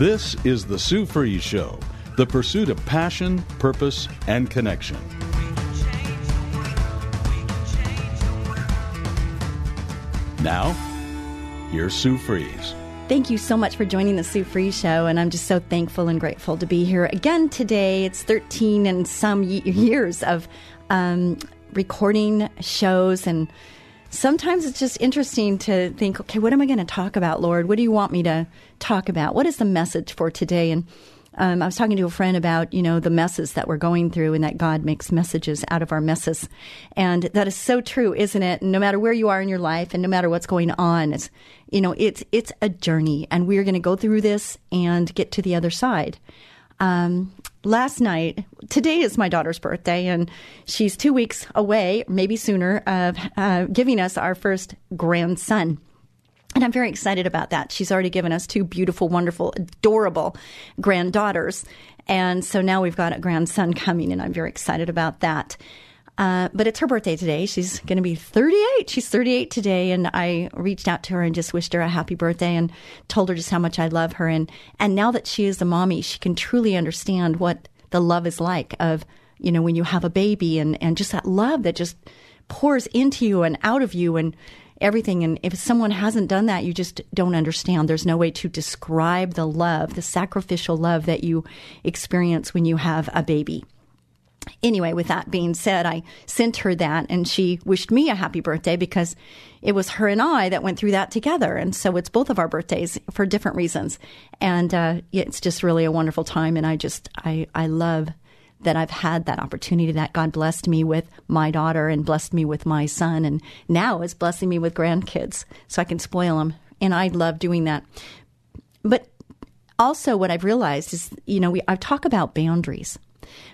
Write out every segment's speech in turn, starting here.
This is the Sue Fries Show, the pursuit of passion, purpose, and connection. Now, here's Sue Fries. Thank you so much for joining the Sue Fries Show, and I'm just so thankful and grateful to be here again today. It's 13 and some years of um, recording shows, and sometimes it's just interesting to think, okay, what am I going to talk about, Lord? What do you want me to talk about? What is the message for today? And um, I was talking to a friend about, you know, the messes that we're going through and that God makes messages out of our messes. And that is so true, isn't it? No matter where you are in your life and no matter what's going on, it's, you know, it's, it's a journey and we're going to go through this and get to the other side. Um, last night, today is my daughter's birthday, and she's two weeks away, maybe sooner, of uh, giving us our first grandson. And I'm very excited about that. She's already given us two beautiful, wonderful, adorable granddaughters. And so now we've got a grandson coming, and I'm very excited about that. Uh, but it's her birthday today. She's going to be 38. She's 38 today, and I reached out to her and just wished her a happy birthday and told her just how much I love her. And and now that she is a mommy, she can truly understand what the love is like of you know when you have a baby and and just that love that just pours into you and out of you and everything. And if someone hasn't done that, you just don't understand. There's no way to describe the love, the sacrificial love that you experience when you have a baby. Anyway, with that being said, I sent her that and she wished me a happy birthday because it was her and I that went through that together. And so it's both of our birthdays for different reasons. And uh, it's just really a wonderful time. And I just, I, I love that I've had that opportunity that God blessed me with my daughter and blessed me with my son and now is blessing me with grandkids so I can spoil them. And I love doing that. But also what I've realized is, you know, we, I talk about boundaries.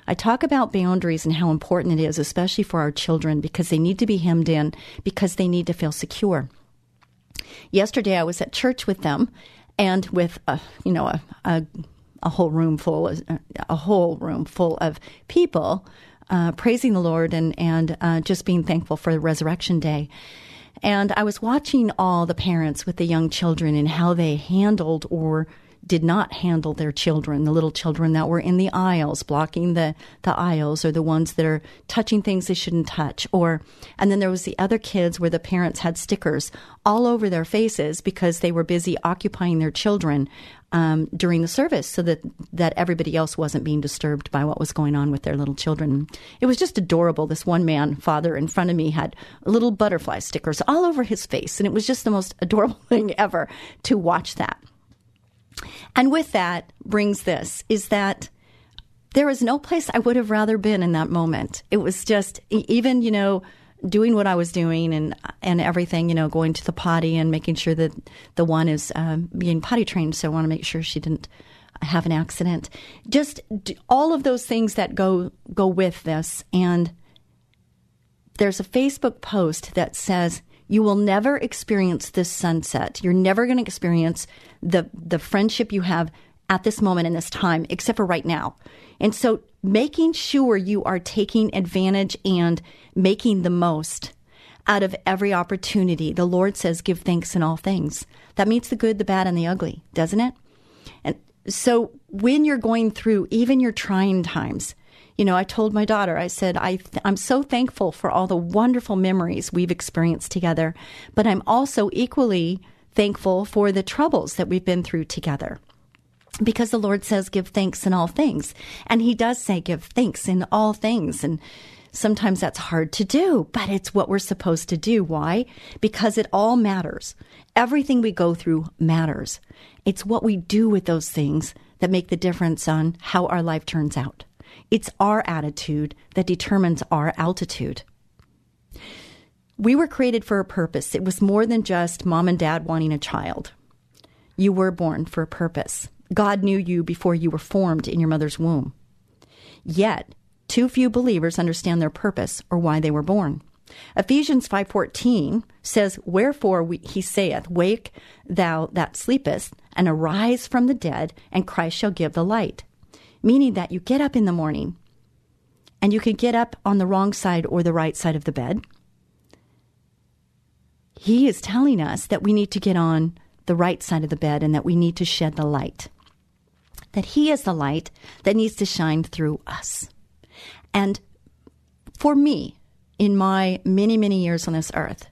I talk about boundaries and how important it is, especially for our children, because they need to be hemmed in, because they need to feel secure. Yesterday, I was at church with them and with a, you know, a, a a whole room full of, a whole room full of people uh, praising the Lord and and uh, just being thankful for the Resurrection Day. And I was watching all the parents with the young children and how they handled or did not handle their children, the little children that were in the aisles, blocking the, the aisles, or the ones that are touching things they shouldn't touch. Or, and then there was the other kids where the parents had stickers all over their faces because they were busy occupying their children um, during the service so that, that everybody else wasn't being disturbed by what was going on with their little children. It was just adorable. This one man, father, in front of me had little butterfly stickers all over his face. And it was just the most adorable thing ever to watch that. And with that brings this is that there is no place I would have rather been in that moment. It was just even, you know, doing what I was doing and and everything, you know, going to the potty and making sure that the one is um, being potty trained. So I want to make sure she didn't have an accident. Just all of those things that go go with this. And there's a Facebook post that says you will never experience this sunset. You're never going to experience the the friendship you have at this moment in this time, except for right now. And so making sure you are taking advantage and making the most out of every opportunity. The Lord says, give thanks in all things. That means the good, the bad, and the ugly, doesn't it? And so when you're going through even your trying times, you know, I told my daughter, I said, I th- I'm so thankful for all the wonderful memories we've experienced together, but I'm also equally thankful for the troubles that we've been through together. Because the Lord says, give thanks in all things. And He does say, give thanks in all things. And sometimes that's hard to do, but it's what we're supposed to do. Why? Because it all matters. Everything we go through matters. It's what we do with those things that make the difference on how our life turns out. It's our attitude that determines our altitude. We were created for a purpose. It was more than just mom and dad wanting a child. You were born for a purpose. God knew you before you were formed in your mother's womb. Yet, too few believers understand their purpose or why they were born. Ephesians 5:14 says, "Wherefore we, he saith, Wake thou that sleepest, and arise from the dead, and Christ shall give the light." Meaning that you get up in the morning, and you can get up on the wrong side or the right side of the bed. He is telling us that we need to get on the right side of the bed and that we need to shed the light. That He is the light that needs to shine through us. And for me, in my many, many years on this earth,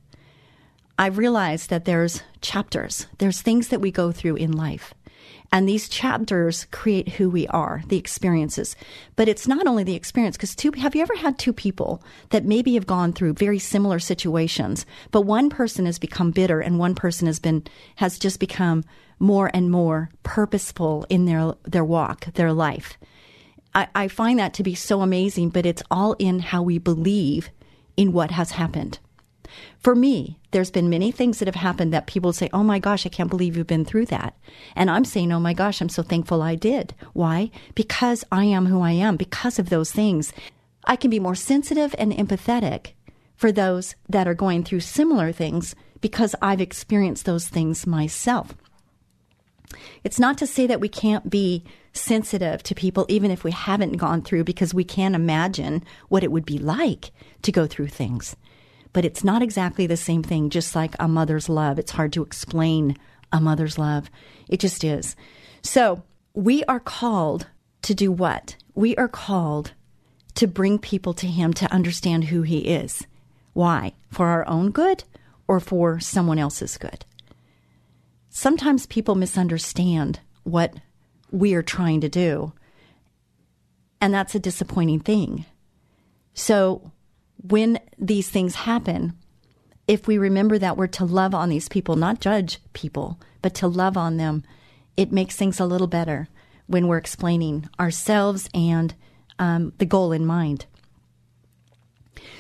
I've realized that there's chapters, there's things that we go through in life. And these chapters create who we are, the experiences. But it's not only the experience, because two, have you ever had two people that maybe have gone through very similar situations, but one person has become bitter and one person has been, has just become more and more purposeful in their, their walk, their life. I, I find that to be so amazing, but it's all in how we believe in what has happened. For me, there's been many things that have happened that people say, Oh my gosh, I can't believe you've been through that. And I'm saying, Oh my gosh, I'm so thankful I did. Why? Because I am who I am, because of those things. I can be more sensitive and empathetic for those that are going through similar things because I've experienced those things myself. It's not to say that we can't be sensitive to people even if we haven't gone through because we can't imagine what it would be like to go through things but it's not exactly the same thing, just like a mother's love. It's hard to explain a mother's love. It just is. So we are called to do what? We are called to bring people to Him to understand who He is. Why? For our own good or for someone else's good? Sometimes people misunderstand what we are trying to do, and that's a disappointing thing. So when these things happen, if we remember that we're to love on these people, not judge people, but to love on them, it makes things a little better when we're explaining ourselves and um, the goal in mind.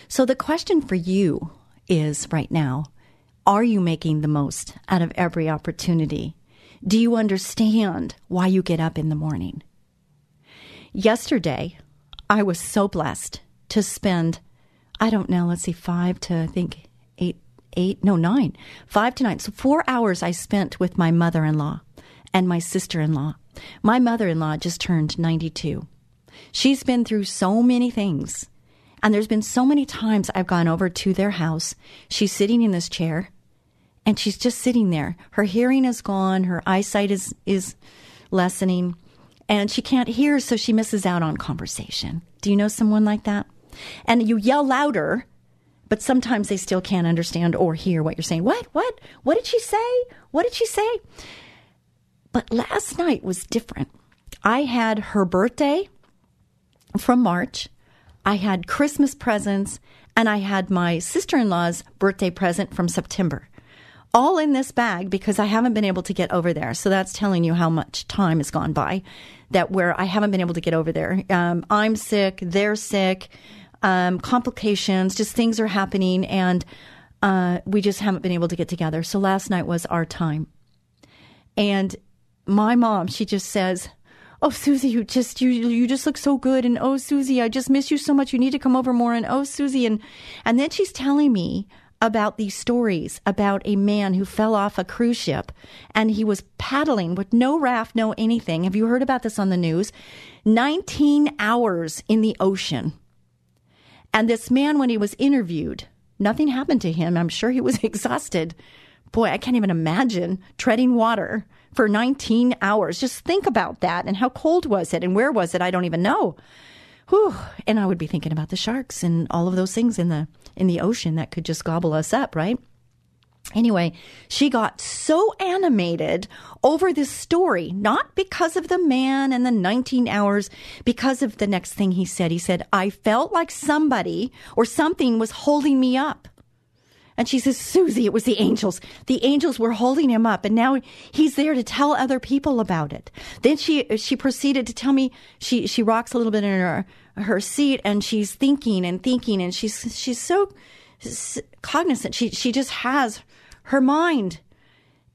So, the question for you is right now are you making the most out of every opportunity? Do you understand why you get up in the morning? Yesterday, I was so blessed to spend I don't know, let's see, five to I think eight, eight, no, nine, five to nine. So four hours I spent with my mother in law and my sister in law. My mother in law just turned 92. She's been through so many things. And there's been so many times I've gone over to their house. She's sitting in this chair and she's just sitting there. Her hearing is gone, her eyesight is, is lessening, and she can't hear, so she misses out on conversation. Do you know someone like that? And you yell louder, but sometimes they still can't understand or hear what you're saying. What? What? What did she say? What did she say? But last night was different. I had her birthday from March, I had Christmas presents, and I had my sister in law's birthday present from September. All in this bag because I haven't been able to get over there. So that's telling you how much time has gone by that where I haven't been able to get over there. Um, I'm sick, they're sick um, complications, just things are happening, and uh, we just haven't been able to get together. So last night was our time. And my mom, she just says, "Oh, Susie, you just you you just look so good," and "Oh, Susie, I just miss you so much. You need to come over more." And "Oh, Susie," and and then she's telling me about these stories about a man who fell off a cruise ship and he was paddling with no raft, no anything. Have you heard about this on the news? 19 hours in the ocean. And this man, when he was interviewed, nothing happened to him. I'm sure he was exhausted. Boy, I can't even imagine treading water for 19 hours. Just think about that. And how cold was it? And where was it? I don't even know. Whew. And I would be thinking about the sharks and all of those things in the in the ocean that could just gobble us up, right? Anyway, she got so animated over this story, not because of the man and the 19 hours, because of the next thing he said. He said, I felt like somebody or something was holding me up. And she says, Susie, it was the angels. The angels were holding him up, and now he's there to tell other people about it. Then she she proceeded to tell me she she rocks a little bit in her her seat, and she's thinking and thinking, and she's she's so cognizant. She she just has her mind.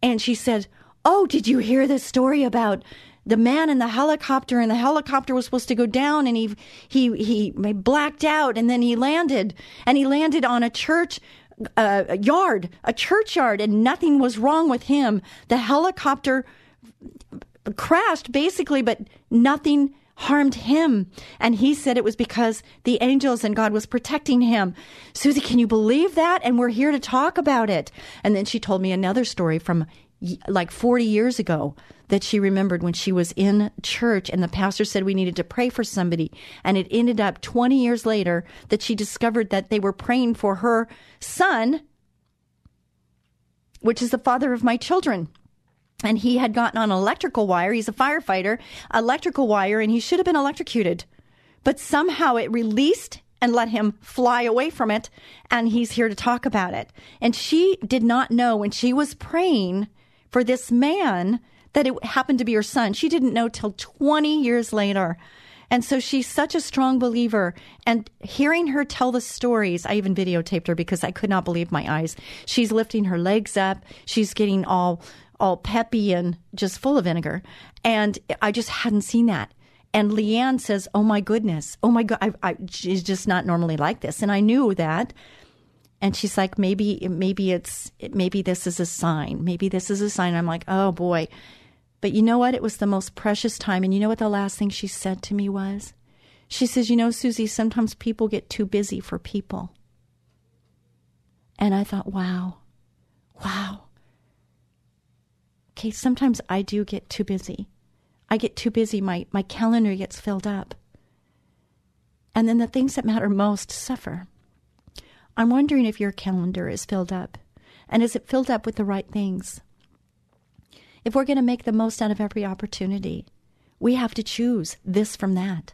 And she said, "Oh, did you hear this story about the man in the helicopter and the helicopter was supposed to go down and he he he blacked out and then he landed and he landed on a church uh, yard, a churchyard, and nothing was wrong with him. The helicopter crashed basically, but nothing harmed him. And he said it was because the angels and God was protecting him. Susie, can you believe that? And we're here to talk about it. And then she told me another story from like 40 years ago that she remembered when she was in church and the pastor said we needed to pray for somebody. And it ended up 20 years later that she discovered that they were praying for her son, which is the father of my children. And he had gotten on electrical wire. He's a firefighter, electrical wire, and he should have been electrocuted. But somehow it released and let him fly away from it. And he's here to talk about it. And she did not know when she was praying for this man that it happened to be her son. She didn't know till 20 years later. And so she's such a strong believer. And hearing her tell the stories, I even videotaped her because I could not believe my eyes. She's lifting her legs up. She's getting all all peppy and just full of vinegar. And I just hadn't seen that. And Leanne says, "Oh my goodness! Oh my god! I, I, she's just not normally like this." And I knew that and she's like maybe maybe it's maybe this is a sign maybe this is a sign i'm like oh boy but you know what it was the most precious time and you know what the last thing she said to me was she says you know susie sometimes people get too busy for people and i thought wow wow okay sometimes i do get too busy i get too busy my my calendar gets filled up and then the things that matter most suffer I'm wondering if your calendar is filled up. And is it filled up with the right things? If we're going to make the most out of every opportunity, we have to choose this from that.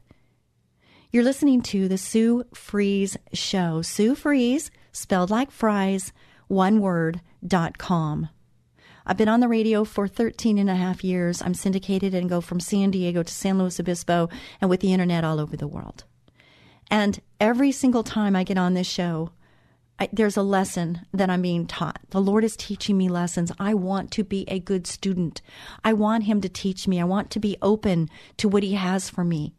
You're listening to the Sue Fries Show. Sue Fries, spelled like fries, one word, dot com. I've been on the radio for 13 and a half years. I'm syndicated and go from San Diego to San Luis Obispo and with the internet all over the world. And every single time I get on this show, I, there's a lesson that I'm being taught. The Lord is teaching me lessons. I want to be a good student. I want Him to teach me. I want to be open to what He has for me.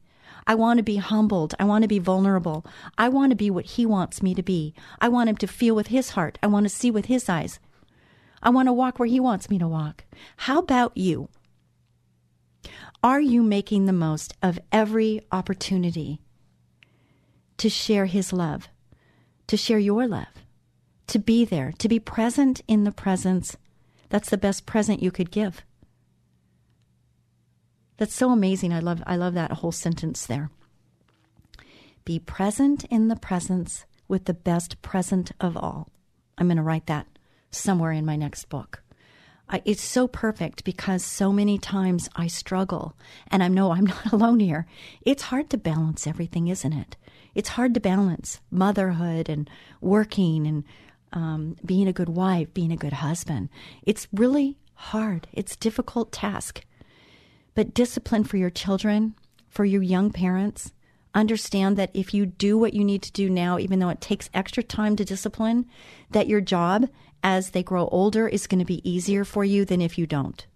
I want to be humbled. I want to be vulnerable. I want to be what He wants me to be. I want Him to feel with His heart. I want to see with His eyes. I want to walk where He wants me to walk. How about you? Are you making the most of every opportunity to share His love? to share your love, to be there, to be present in the presence. That's the best present you could give. That's so amazing. I love I love that whole sentence there. Be present in the presence with the best present of all. I'm going to write that somewhere in my next book. I, it's so perfect because so many times I struggle, and I know I'm not alone here. It's hard to balance everything, isn't it? it's hard to balance motherhood and working and um, being a good wife, being a good husband. It's really hard. It's a difficult task. But discipline for your children, for your young parents, understand that if you do what you need to do now, even though it takes extra time to discipline, that your job as they grow older is going to be easier for you than if you don't.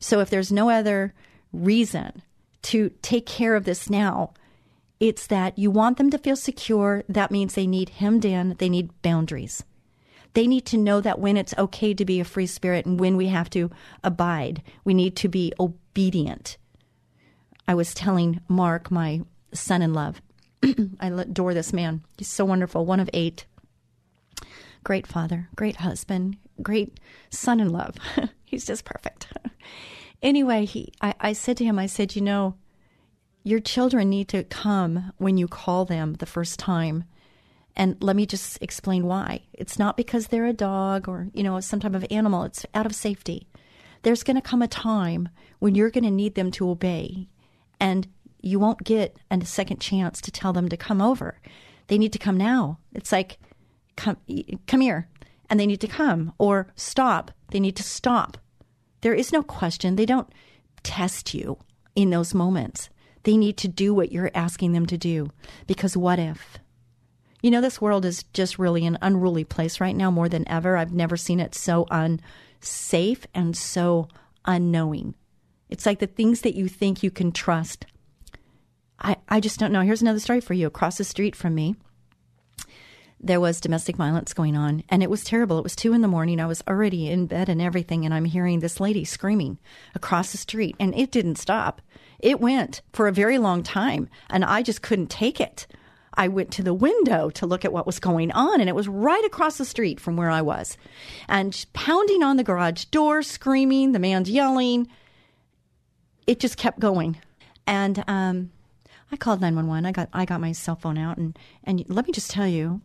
So if there's no other reason to take care of this now, it's that you want them to feel secure. That means they need hemmed in, they need boundaries. They need to know that when it's okay to be a free spirit and when we have to abide, we need to be obedient. I was telling Mark, my son in love, I adore this man. He's so wonderful, one of eight. Great father, great husband, great son in love. He's just perfect. anyway, he, I, I said to him, I said, you know, your children need to come when you call them the first time. And let me just explain why. It's not because they're a dog or, you know, some type of animal. It's out of safety. There's going to come a time when you're going to need them to obey, and you won't get a second chance to tell them to come over. They need to come now. It's like, come, come here, and they need to come, or stop. They need to stop. There is no question. They don't test you in those moments. They need to do what you're asking them to do. Because what if? You know, this world is just really an unruly place right now more than ever. I've never seen it so unsafe and so unknowing. It's like the things that you think you can trust. I, I just don't know. Here's another story for you. Across the street from me, there was domestic violence going on, and it was terrible. It was two in the morning. I was already in bed and everything, and I'm hearing this lady screaming across the street, and it didn't stop. It went for a very long time, and I just couldn't take it. I went to the window to look at what was going on, and it was right across the street from where I was. And pounding on the garage door, screaming, the man's yelling. It just kept going. And um, I called 911. I got I got my cell phone out, and, and let me just tell you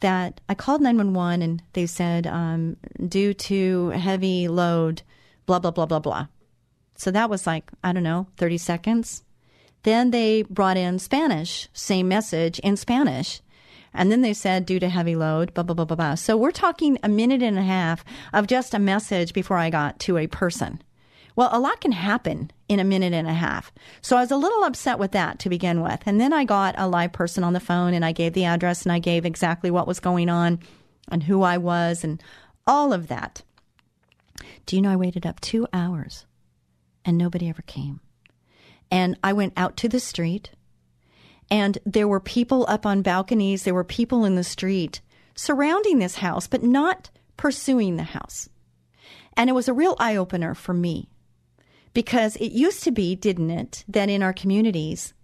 that I called 911, and they said, um, due to heavy load, blah, blah, blah, blah, blah. So that was like, I don't know, 30 seconds. Then they brought in Spanish, same message in Spanish. And then they said, due to heavy load, blah, blah, blah, blah, blah. So we're talking a minute and a half of just a message before I got to a person. Well, a lot can happen in a minute and a half. So I was a little upset with that to begin with. And then I got a live person on the phone and I gave the address and I gave exactly what was going on and who I was and all of that. Do you know I waited up two hours and nobody ever came? And I went out to the street, and there were people up on balconies, there were people in the street surrounding this house, but not pursuing the house. And it was a real eye opener for me because it used to be, didn't it, that in our communities,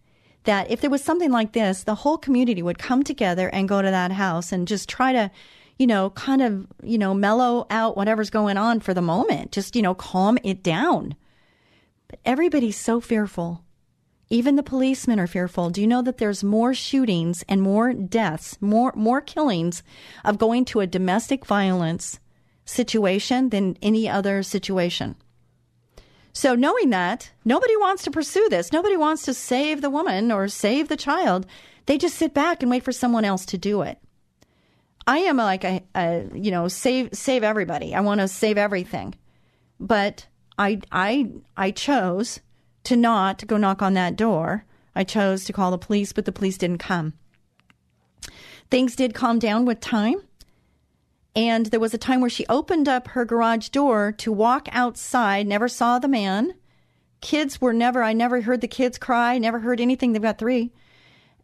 that if there was something like this, the whole community would come together and go to that house and just try to, you know, kind of, you know, mellow out whatever's going on for the moment, just, you know, calm it down. But everybody's so fearful. Even the policemen are fearful. Do you know that there's more shootings and more deaths, more more killings of going to a domestic violence situation than any other situation? So knowing that, nobody wants to pursue this. Nobody wants to save the woman or save the child. They just sit back and wait for someone else to do it. I am like a, a you know, save save everybody. I want to save everything. But I I I chose to not go knock on that door. I chose to call the police, but the police didn't come. Things did calm down with time. And there was a time where she opened up her garage door to walk outside, never saw the man. Kids were never, I never heard the kids cry, never heard anything. They've got three.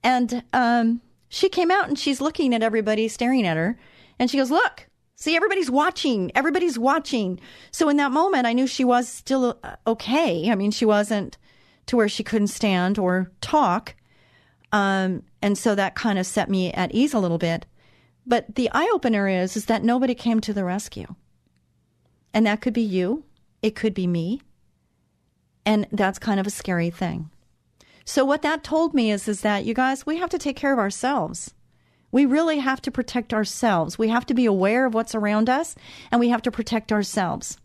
And um, she came out and she's looking at everybody staring at her. And she goes, Look, See, everybody's watching. Everybody's watching. So in that moment, I knew she was still uh, okay. I mean, she wasn't to where she couldn't stand or talk. Um, and so that kind of set me at ease a little bit. But the eye opener is is that nobody came to the rescue. And that could be you. It could be me. And that's kind of a scary thing. So what that told me is is that you guys, we have to take care of ourselves. We really have to protect ourselves. We have to be aware of what's around us and we have to protect ourselves.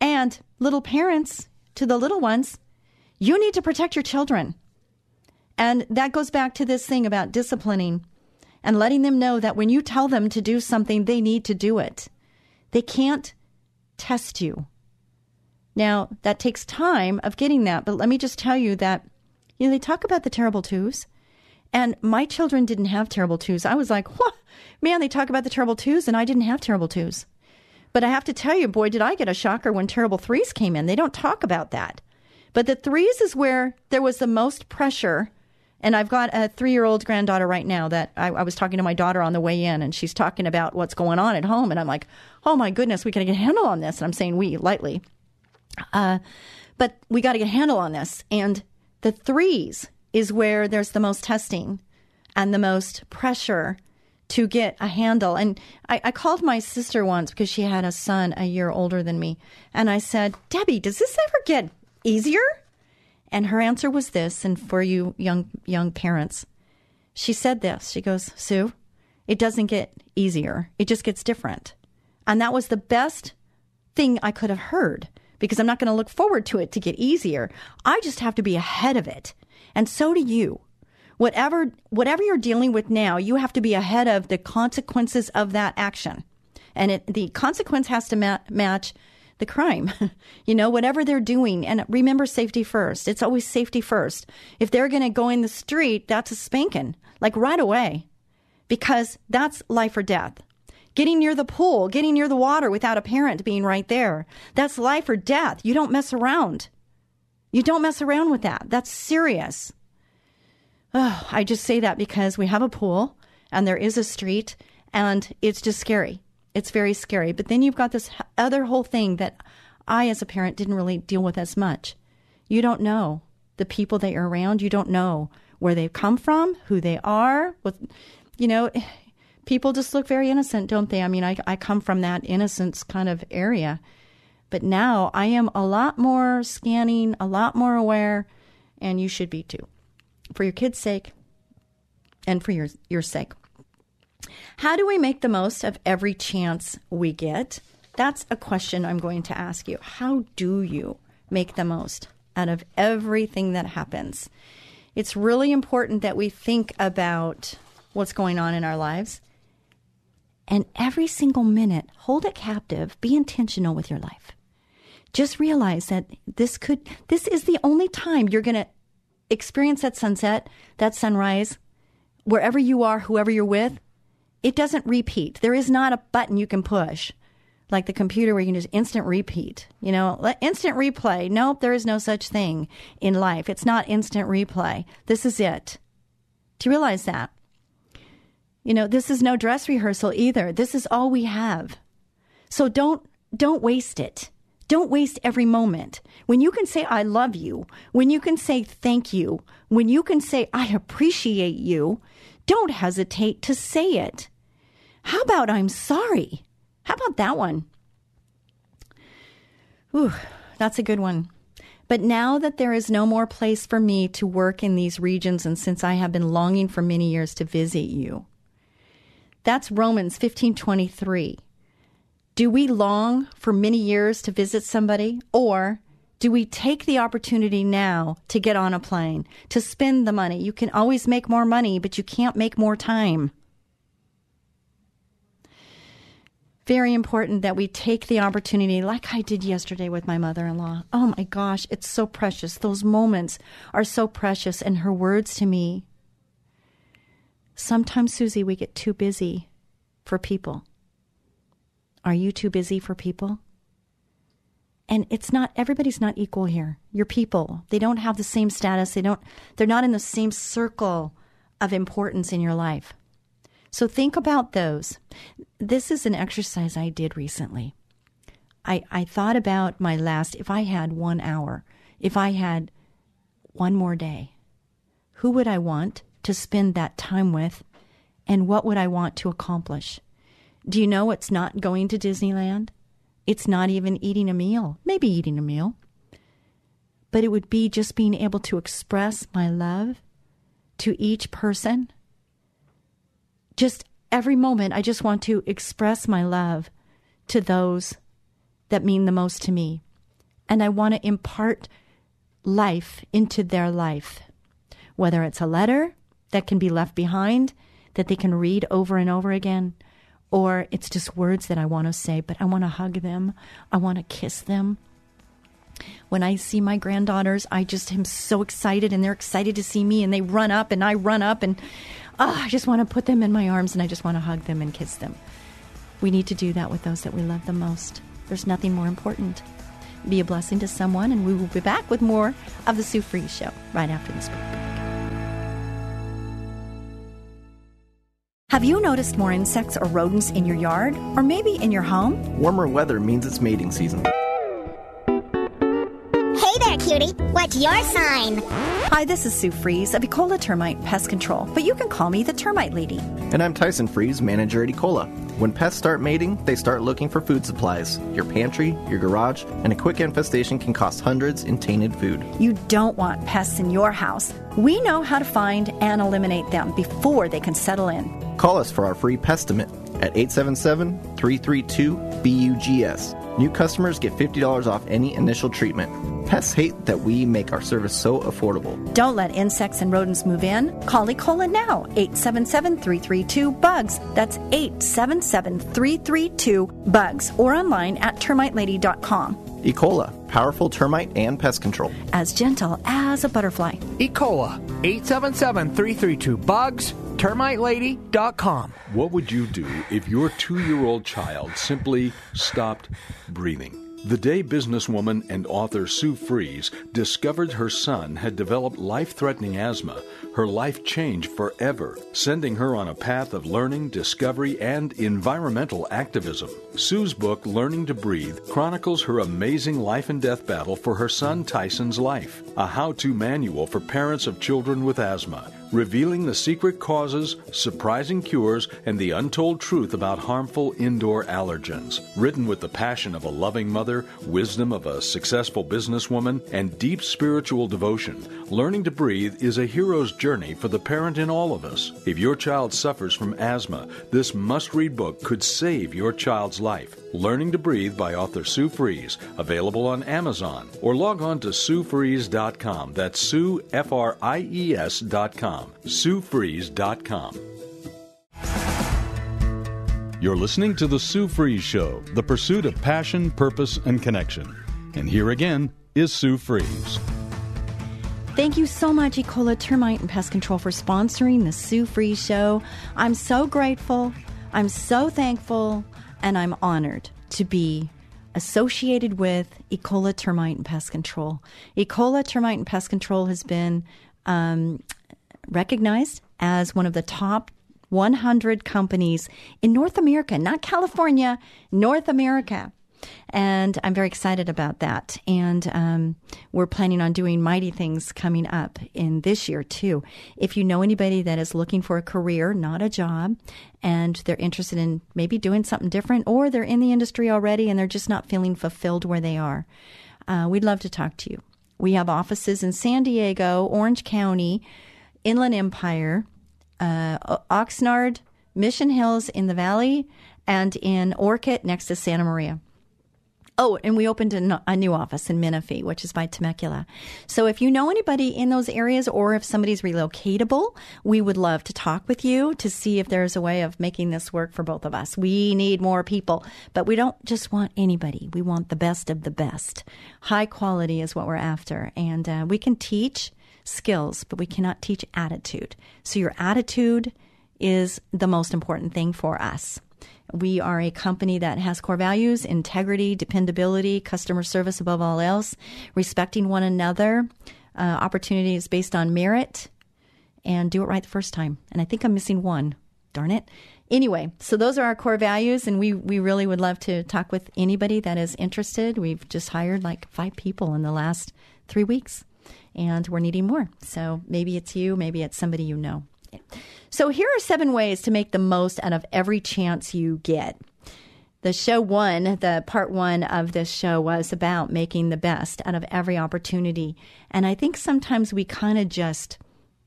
And little parents, to the little ones, you need to protect your children. And that goes back to this thing about disciplining and letting them know that when you tell them to do something, they need to do it. They can't test you. Now, that takes time of getting that, but let me just tell you that, you know, they talk about the terrible twos. And my children didn't have terrible twos. I was like, what? Man, they talk about the terrible twos, and I didn't have terrible twos. But I have to tell you, boy, did I get a shocker when terrible threes came in. They don't talk about that. But the threes is where there was the most pressure. And I've got a three year old granddaughter right now that I, I, was talking to my daughter on the way in, and she's talking about what's going on at home. And I'm like, oh my goodness, we got to get a handle on this. And I'm saying we lightly. Uh, but we got to get a handle on this. And the threes is where there's the most testing and the most pressure to get a handle. And I, I, called my sister once because she had a son a year older than me. And I said, Debbie, does this ever get easier? And her answer was this, and for you young young parents, she said this. She goes, Sue, it doesn't get easier. It just gets different. And that was the best thing I could have heard because I'm not going to look forward to it to get easier. I just have to be ahead of it and so do you. Whatever whatever you're dealing with now, you have to be ahead of the consequences of that action. And it, the consequence has to ma- match the crime. you know, whatever they're doing. And remember safety first. It's always safety first. If they're going to go in the street, that's a spanking, like right away. because that's life or death. Getting near the pool, getting near the water without a parent being right there. That's life or death. You don't mess around. You don't mess around with that. That's serious. Oh, I just say that because we have a pool and there is a street and it's just scary. It's very scary. But then you've got this other whole thing that I, as a parent, didn't really deal with as much. You don't know the people that you're around. You don't know where they've come from, who they are. With, you know, people just look very innocent, don't they? I mean, I, I come from that innocence kind of area. But now I am a lot more scanning, a lot more aware, and you should be too, for your kids' sake and for your, your sake. How do we make the most of every chance we get? That's a question I'm going to ask you. How do you make the most out of everything that happens? It's really important that we think about what's going on in our lives. And every single minute, hold it captive, be intentional with your life. Just realize that this could, this is the only time you're going to experience that sunset, that sunrise, wherever you are, whoever you're with. It doesn't repeat. There is not a button you can push like the computer where you can just instant repeat. You know, instant replay. Nope, there is no such thing in life. It's not instant replay. This is it. Do you realize that? You know, this is no dress rehearsal either. This is all we have. So don't don't waste it. Don't waste every moment. When you can say I love you, when you can say thank you, when you can say I appreciate you, don't hesitate to say it. How about I'm sorry? How about that one? Ooh, that's a good one. But now that there is no more place for me to work in these regions, and since I have been longing for many years to visit you, that's Romans fifteen twenty three. Do we long for many years to visit somebody, or do we take the opportunity now to get on a plane, to spend the money? You can always make more money, but you can't make more time. very important that we take the opportunity, like I did yesterday with my mother in law. Oh my gosh, it's so precious. Those moments are so precious. And her words to me sometimes, Susie, we get too busy for people. Are you too busy for people? And it's not, everybody's not equal here. You're people. They don't have the same status. They don't, they're not in the same circle of importance in your life. So think about those. This is an exercise I did recently. I, I thought about my last, if I had one hour, if I had one more day, who would I want to spend that time with and what would I want to accomplish? Do you know it's not going to Disneyland? It's not even eating a meal, maybe eating a meal. But it would be just being able to express my love to each person just every moment, I just want to express my love to those that mean the most to me. And I want to impart life into their life, whether it's a letter that can be left behind that they can read over and over again, or it's just words that I want to say, but I want to hug them, I want to kiss them. When I see my granddaughters, I just am so excited and they're excited to see me and they run up and I run up and oh, I just want to put them in my arms and I just want to hug them and kiss them. We need to do that with those that we love the most. There's nothing more important. Be a blessing to someone, and we will be back with more of the Sue Fries Show right after this break. Have you noticed more insects or rodents in your yard, or maybe in your home? Warmer weather means it's mating season cutie. What's your sign? Hi, this is Sue Fries of Ecola Termite Pest Control, but you can call me the Termite Lady. And I'm Tyson Fries, manager at Ecola. When pests start mating, they start looking for food supplies. Your pantry, your garage, and a quick infestation can cost hundreds in tainted food. You don't want pests in your house. We know how to find and eliminate them before they can settle in. Call us for our free pestimate at 877 332 BUGS. New customers get $50 off any initial treatment. Pests hate that we make our service so affordable. Don't let insects and rodents move in. Call Ecola now, 877-332-BUGS. That's 877-332-BUGS or online at termitelady.com. Ecola, powerful termite and pest control. As gentle as a butterfly. Ecola, 877-332-BUGS termitelady.com. What would you do if your two year old child simply stopped breathing? The day businesswoman and author Sue Fries discovered her son had developed life threatening asthma, her life changed forever, sending her on a path of learning, discovery, and environmental activism. Sue's book, Learning to Breathe, chronicles her amazing life and death battle for her son Tyson's life, a how to manual for parents of children with asthma revealing the secret causes, surprising cures, and the untold truth about harmful indoor allergens. Written with the passion of a loving mother, wisdom of a successful businesswoman, and deep spiritual devotion, Learning to Breathe is a hero's journey for the parent in all of us. If your child suffers from asthma, this must read book could save your child's life. Learning to Breathe by author Sue Fries, available on Amazon, or log on to SueFries.com. That's Sue. SueFries.com. You're listening to The Sue Fries Show, the pursuit of passion, purpose, and connection. And here again is Sue Fries. Thank you so much, Ecola Termite and Pest Control, for sponsoring the Sue Fries Show. I'm so grateful. I'm so thankful and I'm honored to be associated with Ecola Termite and Pest Control. Ecola Termite and Pest Control has been um, recognized as one of the top 100 companies in North America, not California, North America. And I'm very excited about that. And um, we're planning on doing mighty things coming up in this year, too. If you know anybody that is looking for a career, not a job, and they're interested in maybe doing something different, or they're in the industry already and they're just not feeling fulfilled where they are, uh, we'd love to talk to you. We have offices in San Diego, Orange County, Inland Empire, uh, Oxnard, Mission Hills in the Valley, and in Orcutt next to Santa Maria. Oh, and we opened a, a, new office in Menifee, which is by Temecula. So if you know anybody in those areas or if somebody's relocatable, we would love to talk with you to see if there's a way of making this work for both of us. We need more people, but we don't just want anybody. We want the best of the best. High quality is what we're after. And uh, we can teach skills, but we cannot teach attitude. So your attitude is the most important thing for us. We are a company that has core values integrity, dependability, customer service above all else, respecting one another. Uh, opportunity is based on merit and do it right the first time. And I think I'm missing one. Darn it. Anyway, so those are our core values, and we, we really would love to talk with anybody that is interested. We've just hired like five people in the last three weeks, and we're needing more. So maybe it's you, maybe it's somebody you know. So, here are seven ways to make the most out of every chance you get. The show one, the part one of this show was about making the best out of every opportunity. And I think sometimes we kind of just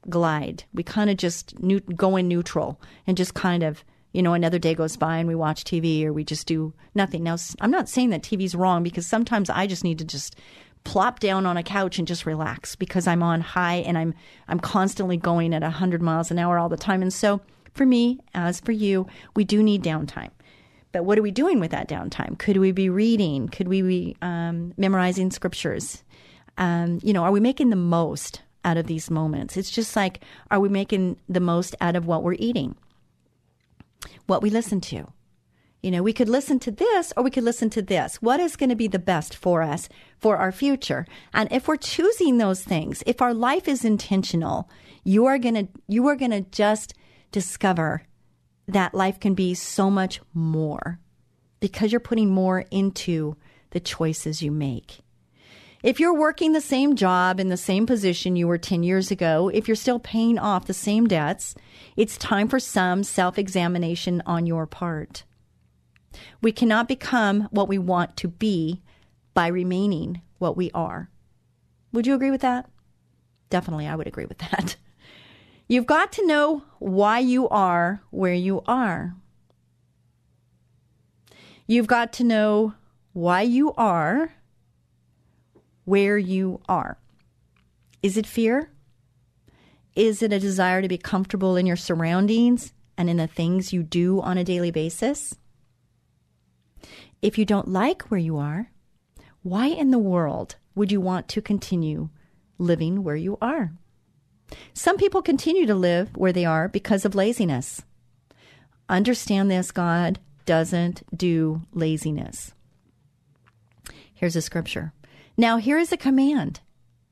glide. We kind of just new, go in neutral and just kind of, you know, another day goes by and we watch TV or we just do nothing. Now, I'm not saying that TV's wrong because sometimes I just need to just plop down on a couch and just relax because I'm on high and I'm I'm constantly going at 100 miles an hour all the time. And so for me, as for you, we do need downtime. But what are we doing with that downtime? Could we be reading? Could we be um, memorizing scriptures? Um, you know, are we making the most out of these moments? It's just like, are we making the most out of what we're eating, what we listen to? You know, we could listen to this or we could listen to this. What is going to be the best for us for our future? And if we're choosing those things, if our life is intentional, you are going to you are going to just discover that life can be so much more because you're putting more into the choices you make. If you're working the same job in the same position you were 10 years ago, if you're still paying off the same debts, it's time for some self examination on your part. We cannot become what we want to be by remaining what we are. Would you agree with that? Definitely, I would agree with that. You've got to know why you are where you are. You've got to know why you are where you are. Is it fear? Is it a desire to be comfortable in your surroundings and in the things you do on a daily basis? If you don't like where you are, why in the world would you want to continue living where you are? Some people continue to live where they are because of laziness. Understand this God doesn't do laziness. Here's a scripture. Now, here is a command.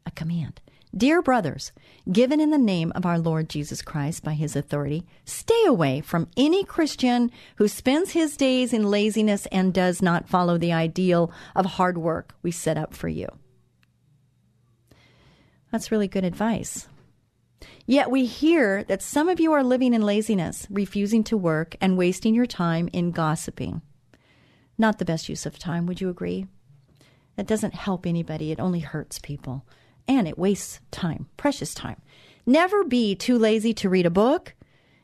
A command. Dear brothers, given in the name of our Lord Jesus Christ by his authority, stay away from any Christian who spends his days in laziness and does not follow the ideal of hard work we set up for you. That's really good advice. Yet we hear that some of you are living in laziness, refusing to work, and wasting your time in gossiping. Not the best use of time, would you agree? That doesn't help anybody, it only hurts people and it wastes time, precious time. Never be too lazy to read a book.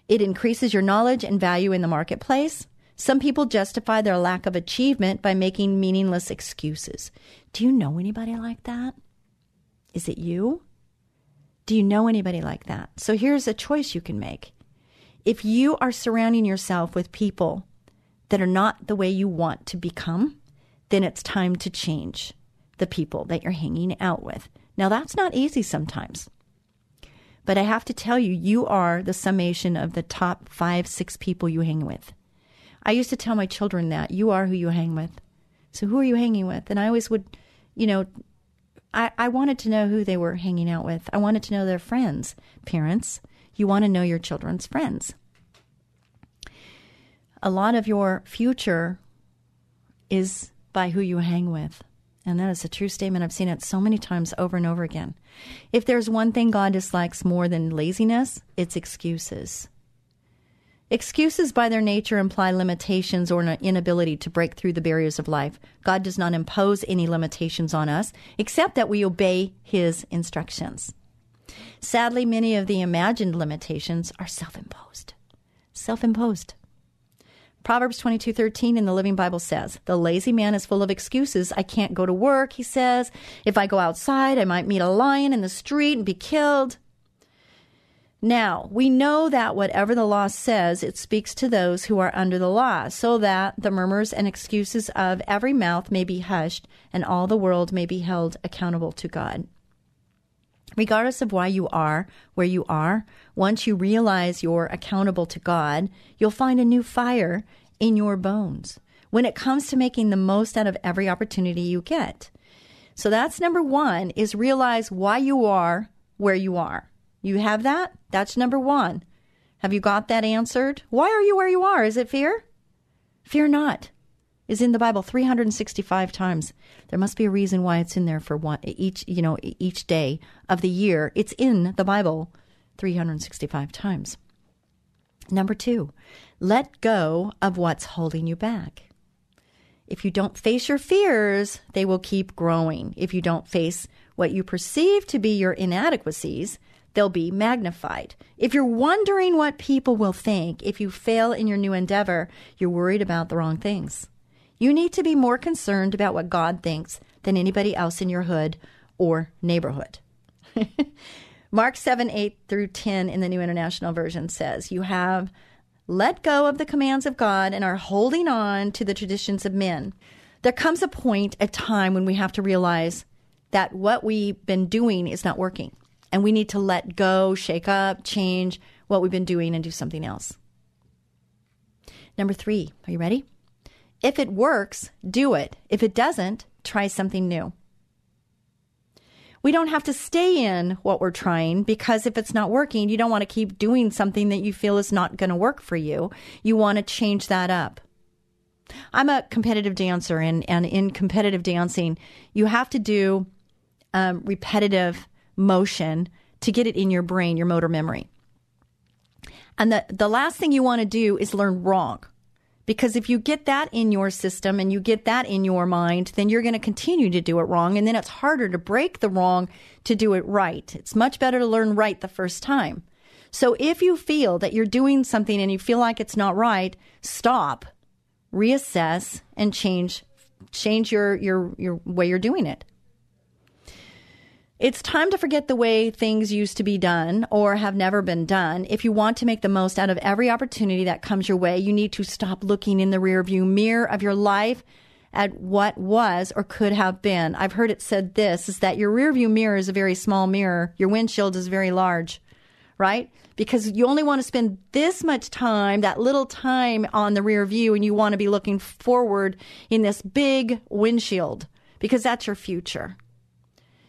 It increases your knowledge and value in the marketplace. Some people justify their lack of achievement by making meaningless excuses. Do you know anybody like that? Is it you? Do you know anybody like that? So here's a choice you can make. If you are surrounding yourself with people that are not the way you want to become, then it's time to change the people that you're hanging out with. Now, that's not easy sometimes. But I have to tell you, you are the summation of the top five, six people you hang with. I used to tell my children that you are who you hang with. So, who are you hanging with? And I always would, you know, I, I wanted to know who they were hanging out with. I wanted to know their friends. Parents, you want to know your children's friends. A lot of your future is by who you hang with. And that is a true statement. I've seen it so many times over and over again. If there's one thing God dislikes more than laziness, it's excuses. Excuses by their nature imply limitations or an inability to break through the barriers of life. God does not impose any limitations on us, except that we obey His instructions. Sadly, many of the imagined limitations are self imposed. Self imposed. Proverbs 22:13 in the Living Bible says, "The lazy man is full of excuses. I can't go to work," he says. "If I go outside, I might meet a lion in the street and be killed." Now, we know that whatever the law says, it speaks to those who are under the law, so that the murmurs and excuses of every mouth may be hushed and all the world may be held accountable to God. Regardless of why you are where you are, once you realize you're accountable to God, you'll find a new fire in your bones when it comes to making the most out of every opportunity you get. So that's number one is realize why you are where you are. You have that? That's number one. Have you got that answered? Why are you where you are? Is it fear? Fear not is in the Bible 365 times. There must be a reason why it's in there for one each, you know, each day of the year. It's in the Bible 365 times. Number 2, let go of what's holding you back. If you don't face your fears, they will keep growing. If you don't face what you perceive to be your inadequacies, they'll be magnified. If you're wondering what people will think if you fail in your new endeavor, you're worried about the wrong things. You need to be more concerned about what God thinks than anybody else in your hood or neighborhood. Mark 7 8 through 10 in the New International Version says, You have let go of the commands of God and are holding on to the traditions of men. There comes a point, a time when we have to realize that what we've been doing is not working. And we need to let go, shake up, change what we've been doing, and do something else. Number three, are you ready? If it works, do it. If it doesn't, try something new. We don't have to stay in what we're trying because if it's not working, you don't want to keep doing something that you feel is not going to work for you. You want to change that up. I'm a competitive dancer, and, and in competitive dancing, you have to do um, repetitive motion to get it in your brain, your motor memory. And the, the last thing you want to do is learn wrong. Because if you get that in your system and you get that in your mind, then you're going to continue to do it wrong. And then it's harder to break the wrong to do it right. It's much better to learn right the first time. So if you feel that you're doing something and you feel like it's not right, stop, reassess, and change change your your your way you're doing it. It's time to forget the way things used to be done or have never been done. If you want to make the most out of every opportunity that comes your way, you need to stop looking in the rearview mirror of your life at what was or could have been. I've heard it said this is that your rearview mirror is a very small mirror, your windshield is very large. right? Because you only want to spend this much time, that little time on the rear view, and you want to be looking forward in this big windshield because that's your future.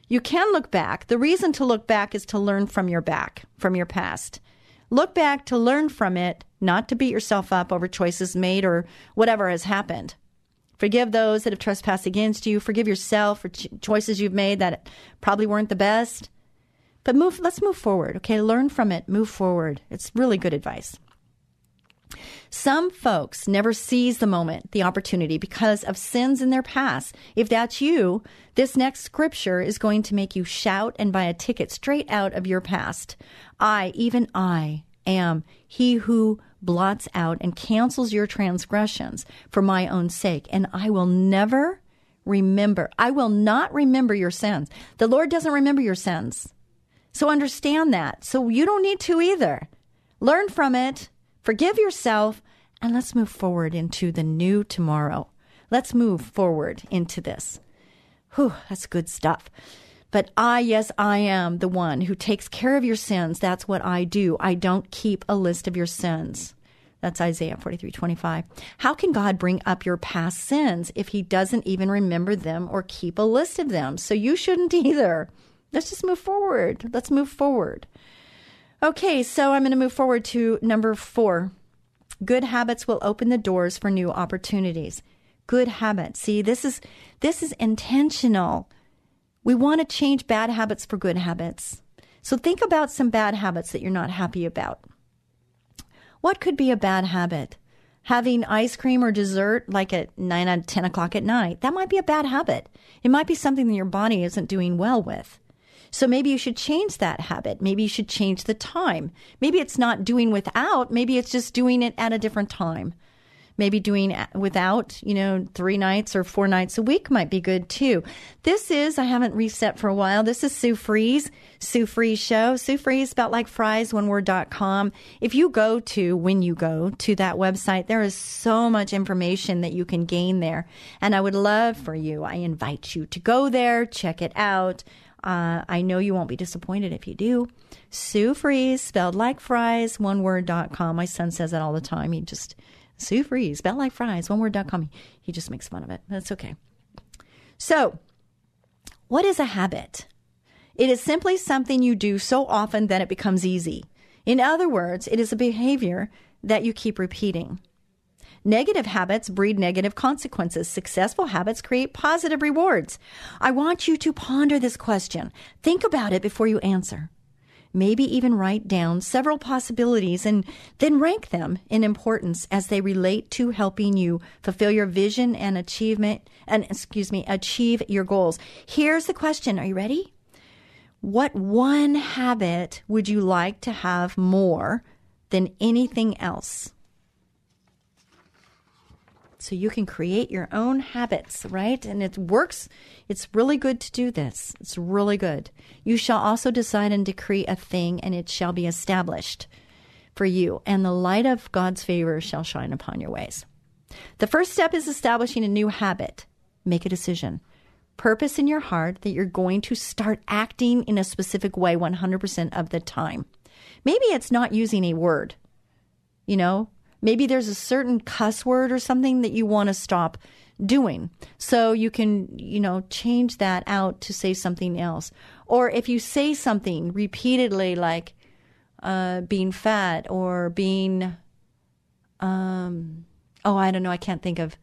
You can look back. The reason to look back is to learn from your back, from your past. Look back to learn from it, not to beat yourself up over choices made or whatever has happened. Forgive those that have trespassed against you. Forgive yourself for ch- choices you've made that probably weren't the best. But move, let's move forward, okay? Learn from it, move forward. It's really good advice. Some folks never seize the moment, the opportunity, because of sins in their past. If that's you, this next scripture is going to make you shout and buy a ticket straight out of your past. I, even I, am he who blots out and cancels your transgressions for my own sake, and I will never remember. I will not remember your sins. The Lord doesn't remember your sins. So understand that. So you don't need to either. Learn from it Forgive yourself and let's move forward into the new tomorrow. Let's move forward into this. Whew, that's good stuff. But I, yes, I am the one who takes care of your sins. That's what I do. I don't keep a list of your sins. That's Isaiah 43 25. How can God bring up your past sins if he doesn't even remember them or keep a list of them? So you shouldn't either. Let's just move forward. Let's move forward. Okay, so I'm going to move forward to number four. Good habits will open the doors for new opportunities. Good habits. See, this is this is intentional. We want to change bad habits for good habits. So think about some bad habits that you're not happy about. What could be a bad habit? Having ice cream or dessert like at 9 or 10 o'clock at night. That might be a bad habit. It might be something that your body isn't doing well with. So maybe you should change that habit. Maybe you should change the time. Maybe it's not doing without, maybe it's just doing it at a different time. Maybe doing without, you know, three nights or four nights a week might be good too. This is, I haven't reset for a while. This is Sue Fries, Sue Fries Show. Sue Fries, about like fries, one word.com. If you go to, when you go to that website, there is so much information that you can gain there. And I would love for you, I invite you to go there, check it out. Uh, I know you won't be disappointed if you do. Sue Fries, spelled like fries, one word.com. My son says that all the time. He just, Sue Fries, spelled like fries, one word.com. He, he just makes fun of it. That's okay. So, what is a habit? It is simply something you do so often that it becomes easy. In other words, it is a behavior that you keep repeating. Negative habits breed negative consequences. Successful habits create positive rewards. I want you to ponder this question. Think about it before you answer. Maybe even write down several possibilities and then rank them in importance as they relate to helping you fulfill your vision and achievement and excuse me, achieve your goals. Here's the question. Are you ready? What one habit would you like to have more than anything else? So you can create your own habits, right? And it works. It's really good to do this. It's really good. You shall also decide and decree a thing, and it shall be established for you, and the light of God's favor shall shine upon your ways. The first step is establishing a new habit. Make a decision. Purpose in your heart that you're going to start acting in a specific way 100% of the time. Maybe it's not using a word. You know, Maybe there's a certain cuss word or something that you want to stop doing. So you can, you know, change that out to say something else. Or if you say something repeatedly like uh, being fat or being, um, oh, I don't know, I can't think of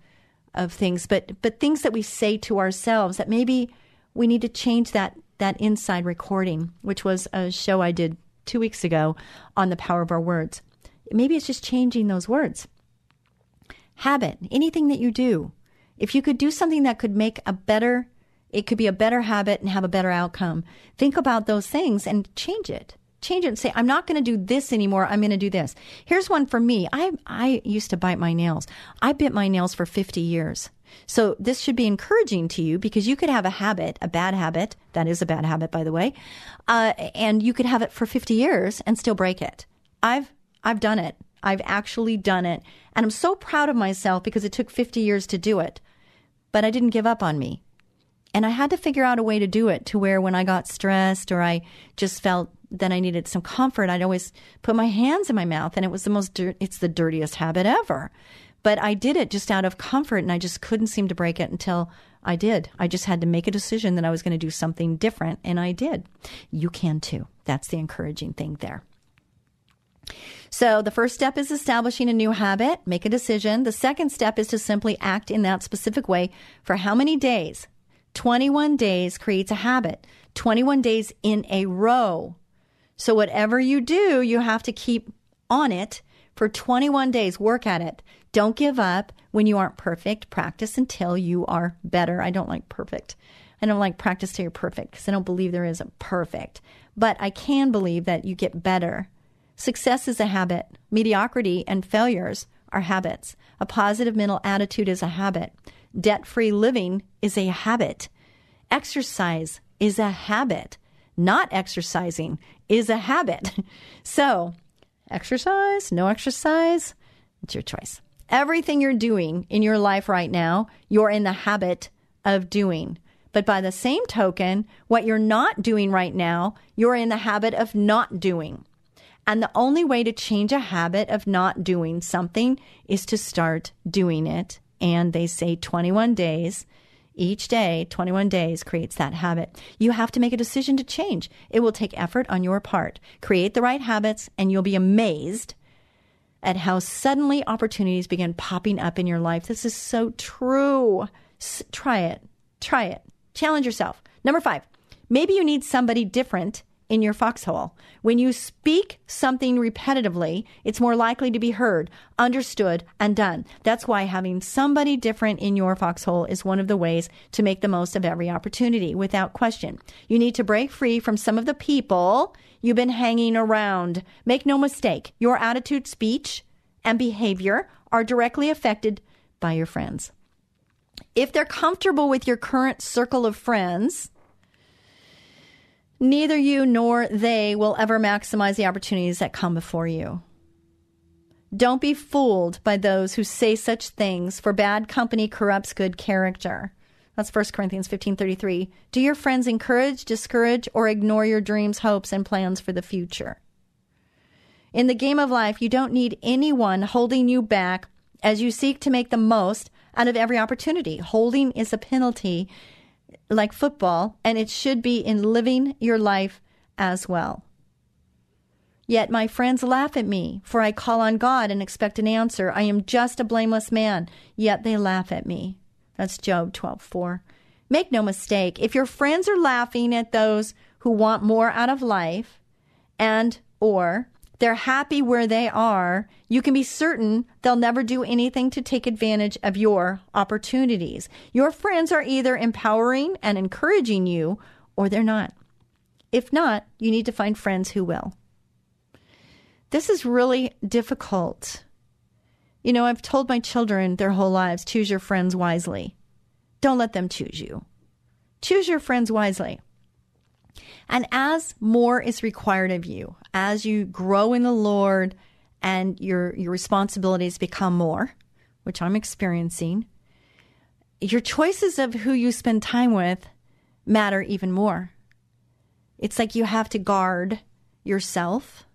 of things, but but things that we say to ourselves that maybe we need to change that that inside recording, which was a show I did two weeks ago on the power of our words. Maybe it's just changing those words. Habit, anything that you do. If you could do something that could make a better, it could be a better habit and have a better outcome. Think about those things and change it. Change it and say, I'm not going to do this anymore. I'm going to do this. Here's one for me. I, I used to bite my nails. I bit my nails for 50 years. So this should be encouraging to you because you could have a habit, a bad habit. That is a bad habit, by the way. Uh, and you could have it for 50 years and still break it. I've I've done it. I've actually done it. And I'm so proud of myself because it took 50 years to do it. But I didn't give up on me. And I had to figure out a way to do it to where when I got stressed or I just felt then I needed some comfort, I'd always put my hands in my mouth, and it was the most dirt. It's the dirtiest habit ever. But I did it just out of comfort, and I just couldn't seem to break it until I did. I just had to make a decision that I was going to do something different, and I did. You can too. That's the encouraging thing there. So the first step is establishing a new habit, make a decision. The second step is to simply act in that specific way for how many days? 21 days creates a habit, 21 days in a row. So whatever you do, you have to keep on it for 21 days. Work at it. Don't give up when you aren't perfect. Practice until you are better. I don't like perfect. I don't like practice till you're perfect because I don't believe there is a perfect. But I can believe that you get better. Success is a habit. Mediocrity and failures are habits. A positive mental attitude is a habit. Debt free living is a habit. Exercise is a habit. Not exercising is a habit. So, exercise, no exercise, it's your choice. Everything you're doing in your life right now, you're in the habit of doing. But by the same token, what you're not doing right now, you're in the habit of not doing. And the only way to change a habit of not doing something is to start doing it. And they say 21 days. Each day, 21 days creates that habit. You have to make a decision to change. It will take effort on your part. Create the right habits, and you'll be amazed at how suddenly opportunities begin popping up in your life. This is so true. S- try it. Try it. Challenge yourself. Number five, maybe you need somebody different in your foxhole. When you speak something repetitively, it's more likely to be heard, understood, and done. That's why having somebody different in your foxhole is one of the ways to make the most of every opportunity, without question. You need to break free from some of the people you've been hanging around. Make no mistake, your attitude, speech, and behavior are directly affected by your friends. If they're comfortable with your current circle of friends, neither you nor they will ever maximize the opportunities that come before you. Don't be fooled by those who say such things, for bad company corrupts good character. That's 1 Corinthians 15:33. Do your friends encourage, discourage, or ignore your dreams, hopes, and plans for the future? In the game of life, you don't need anyone holding you back as you seek to make the most out of every opportunity. Holding is a penalty like football, and it should be in living your life as well. Yet my friends laugh at me, for I call on God and expect an answer. I am just a blameless man, yet they laugh at me. That's Job 12:4. Make no mistake, if your friends are laughing at those who want more out of life and or they're happy where they are, you can be certain they'll never do anything to take advantage of your opportunities. Your friends are either empowering and encouraging you or they're not. If not, you need to find friends who will. This is really difficult. You know, I've told my children their whole lives choose your friends wisely. Don't let them choose you. Choose your friends wisely. And as more is required of you, as you grow in the Lord and your your responsibilities become more, which I'm experiencing, your choices of who you spend time with matter even more. It's like you have to guard yourself.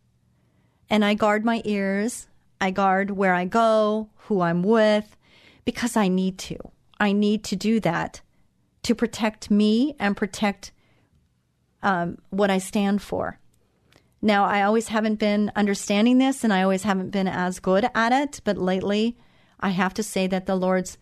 And I guard my ears. I guard where I go, who I'm with, because I need to. I need to do that to protect me and protect um, what I stand for. Now, I always haven't been understanding this and I always haven't been as good at it, but lately I have to say that the Lord's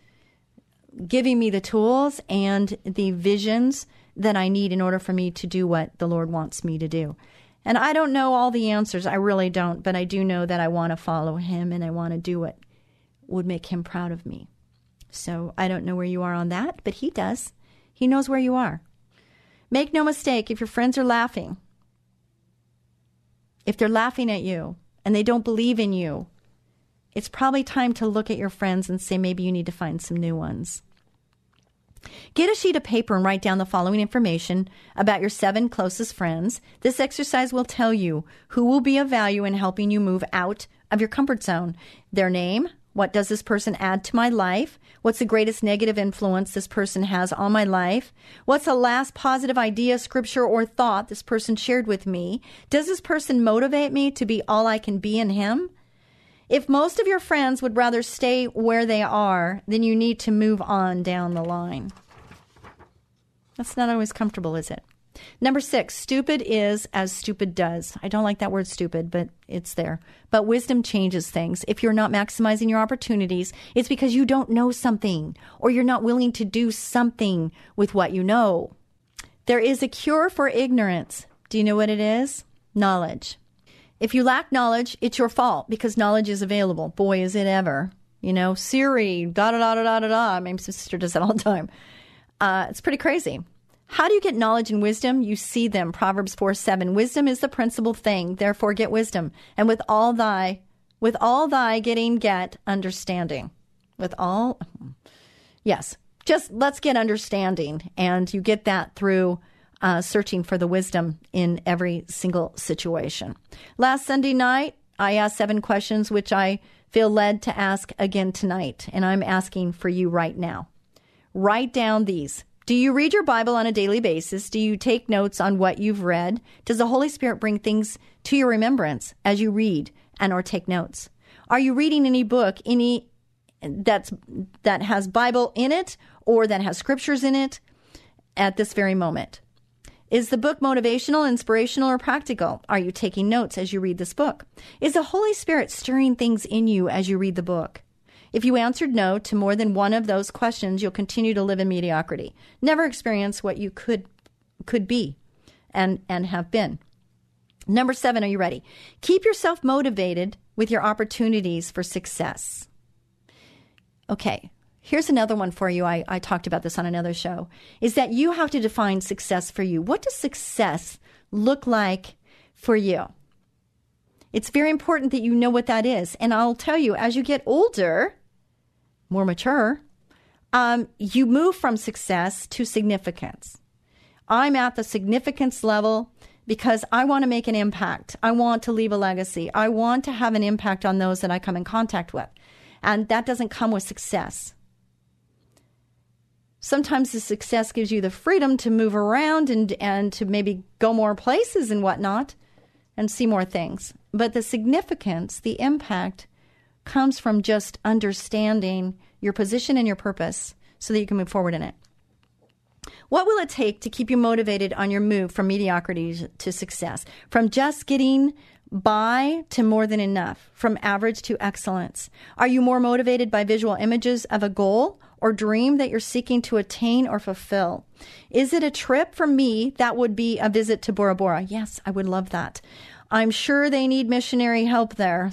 giving me the tools and the visions that I need in order for me to do what the Lord wants me to do. And I don't know all the answers, I really don't, but I do know that I want to follow Him and I want to do what would make Him proud of me. So I don't know where you are on that, but He does. He knows where you are. Make no mistake, if your friends are laughing, if they're laughing at you and they don't believe in you, it's probably time to look at your friends and say maybe you need to find some new ones. Get a sheet of paper and write down the following information about your seven closest friends. This exercise will tell you who will be of value in helping you move out of your comfort zone their name, What does this person add to my life? What's the greatest negative influence this person has on my life? What's the last positive idea, scripture, or thought this person shared with me? Does this person motivate me to be all I can be in him? If most of your friends would rather stay where they are, then you need to move on down the line. That's not always comfortable, is it? Number six, stupid is as stupid does. I don't like that word stupid, but it's there. But wisdom changes things. If you're not maximizing your opportunities, it's because you don't know something or you're not willing to do something with what you know. There is a cure for ignorance. Do you know what it is? Knowledge. If you lack knowledge, it's your fault because knowledge is available. Boy, is it ever. You know, Siri, da da da da da da. My sister does that all the time. Uh, it's pretty crazy. How do you get knowledge and wisdom? You see them. Proverbs 4 7. Wisdom is the principal thing, therefore get wisdom. And with all thy, with all thy getting, get understanding. With all, yes, just let's get understanding. And you get that through uh, searching for the wisdom in every single situation. Last Sunday night, I asked seven questions, which I feel led to ask again tonight. And I'm asking for you right now. Write down these do you read your Bible on a daily basis? Do you take notes on what you've read? Does the Holy Spirit bring things to your remembrance as you read and or take notes? Are you reading any book, any that's that has Bible in it or that has scriptures in it at this very moment? Is the book motivational, inspirational, or practical? Are you taking notes as you read this book? Is the Holy Spirit stirring things in you as you read the book? If you answered no to more than one of those questions, you'll continue to live in mediocrity. Never experience what you could could be and and have been. Number 7, are you ready? Keep yourself motivated with your opportunities for success. Okay, here's another one for you. I, I talked about this on another show. Is that you have to define success for you. What does success look like for you? It's very important that you know what that is. And I'll tell you, as you get older, more mature, um, you move from success to significance. I'm at the significance level because I want to make an impact. I want to leave a legacy. I want to have an impact on those that I come in contact with. And that doesn't come with success. Sometimes the success gives you the freedom to move around and, and to maybe go more places and whatnot and see more things. But the significance, the impact, comes from just understanding your position and your purpose so that you can move forward in it. What will it take to keep you motivated on your move from mediocrity to success? From just getting by to more than enough, from average to excellence? Are you more motivated by visual images of a goal or dream that you're seeking to attain or fulfill? Is it a trip for me that would be a visit to Bora Bora? Yes, I would love that. I'm sure they need missionary help there.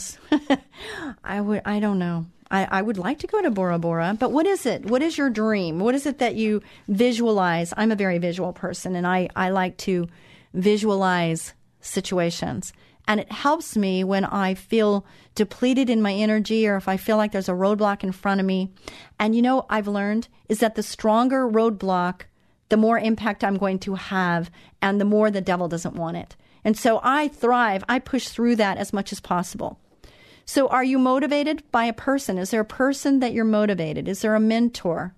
I would I don't know. I, I, would like to go to Bora Bora, but what is it? What is your dream? What is it that you visualize? I'm a very visual person and I, I like to visualize situations. And it helps me when I feel depleted in my energy or if I feel like there's a roadblock in front of me. And you know, I've learned is that the stronger roadblock, the more impact I'm going to have and the more the devil doesn't want it. And so I thrive. I push through that as much as possible. So are you motivated by a person? Is there a person that you're motivated? Is there a mentor?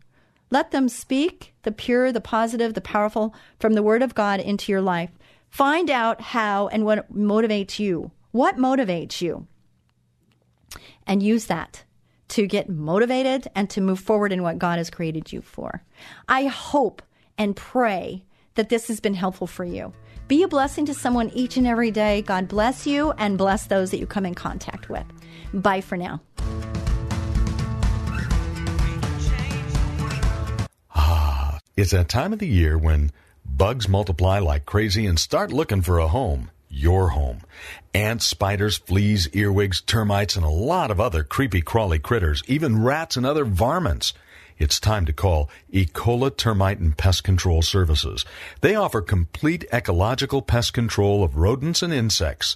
Let them speak the pure, the positive, the powerful from the Word of God into your life. Find out how and what motivates you. What motivates you? And use that to get motivated and to move forward in what God has created you for. I hope and pray that this has been helpful for you. Be a blessing to someone each and every day. God bless you and bless those that you come in contact with. Bye for now. Ah, it's that time of the year when bugs multiply like crazy and start looking for a home. Your home. Ants, spiders, fleas, earwigs, termites, and a lot of other creepy crawly critters, even rats and other varmints. It's time to call Ecola Termite and Pest Control Services. They offer complete ecological pest control of rodents and insects.